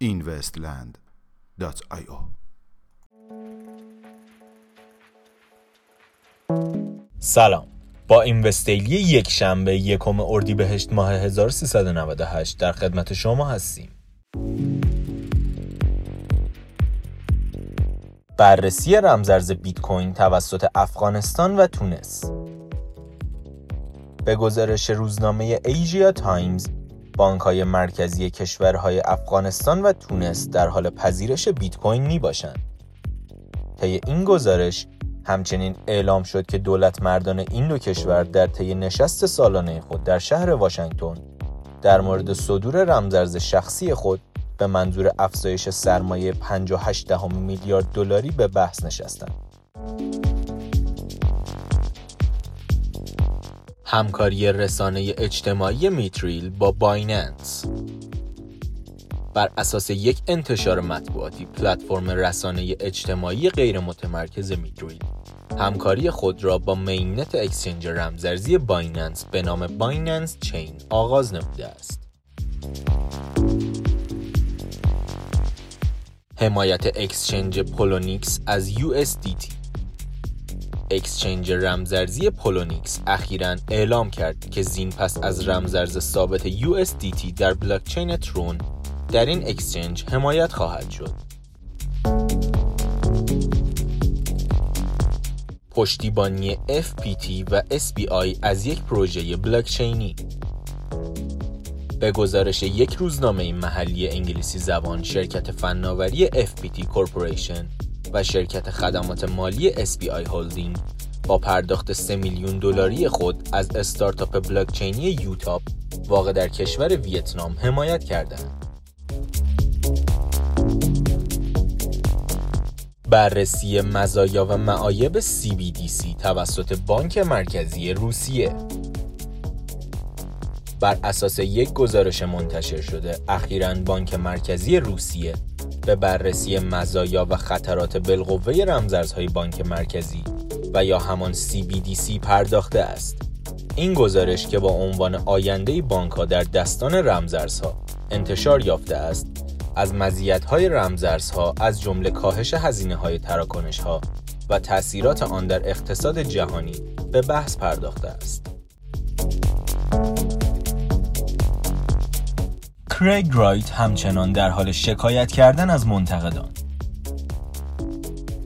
investland.io سلام. با اینوستیلی یک شنبه یکم اردیبهشت ماه 1398 در خدمت شما هستیم. بررسی رمزرز بیت کوین توسط افغانستان و تونس به گزارش روزنامه ایژیا تایمز بانک های مرکزی کشورهای افغانستان و تونس در حال پذیرش بیت کوین می باشند. طی این گزارش همچنین اعلام شد که دولت مردان این دو کشور در طی نشست سالانه خود در شهر واشنگتن در مورد صدور رمزرز شخصی خود به منظور افزایش سرمایه 58 میلیارد دلاری به بحث نشستند. همکاری رسانه اجتماعی Mithril با Binance بر اساس یک انتشار مطبوعاتی پلتفرم رسانه اجتماعی غیر متمرکز Mithril همکاری خود را با mainnet exchange رمزرزی Binance به نام Binance Chain آغاز نموده است. حمایت exchange Poloniex از USDT exchange رمزرزی Poloniex اخیرا اعلام کرد که زین پس از رمزرز ثابت USDT در بلاکچین ترون در این exchange حمایت خواهد شد. پشتیبانی FPT و SBI از یک پروژه بلاکچینی به گزارش یک روزنامه محلی انگلیسی زبان شرکت فناوری FPT Corporation و شرکت خدمات مالی SBI هولدینگ با پرداخت 3 میلیون دلاری خود از استارتاپ بلاکچینی یوتاپ واقع در کشور ویتنام حمایت کردند. بررسی مزایا و معایب CBDC توسط بانک مرکزی روسیه بر اساس یک گزارش منتشر شده اخیرا بانک مرکزی روسیه به بررسی مزایا و خطرات بالقوه رمزارزهای بانک مرکزی و یا همان CBDC پرداخته است. این گزارش که با عنوان آینده بانک ها در دستان رمزارزها انتشار یافته است، از مزیت‌های رمزارزها از جمله کاهش هزینه‌های تراکنش‌ها و تأثیرات آن در اقتصاد جهانی به بحث پرداخته است. کریگ رایت همچنان در حال شکایت کردن از منتقدان.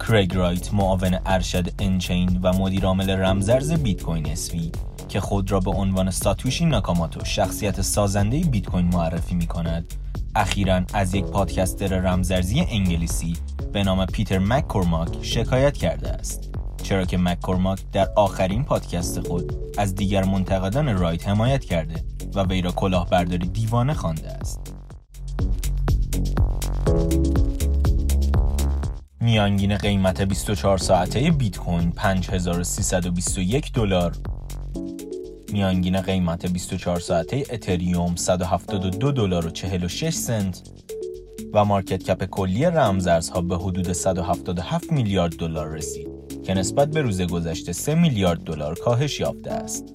کریگ رایت معاون ارشد nChain و مدیرعامل رمزرز Bitcoin SV که خود را به عنوان ساتوشی ناکاماتو شخصیت سازنده بیت کوین معرفی می کند اخیرا از یک podcaster رمزرزی انگلیسی به نام پیتر مککورماک شکایت کرده است چرا که مککورماک در آخرین پادکست خود از دیگر منتقدان رایت حمایت کرده و وی را کلاهبرداری دیوانه خوانده است. میانگین قیمت 24 ساعته بیت کوین 5321 دلار میانگین قیمت 24 ساعته اتریوم 172 دلار و 46 سنت و مارکت کپ کلی رمزارزها به حدود 177 میلیارد دلار رسید که نسبت به روز گذشته 3 میلیارد دلار کاهش یافته است.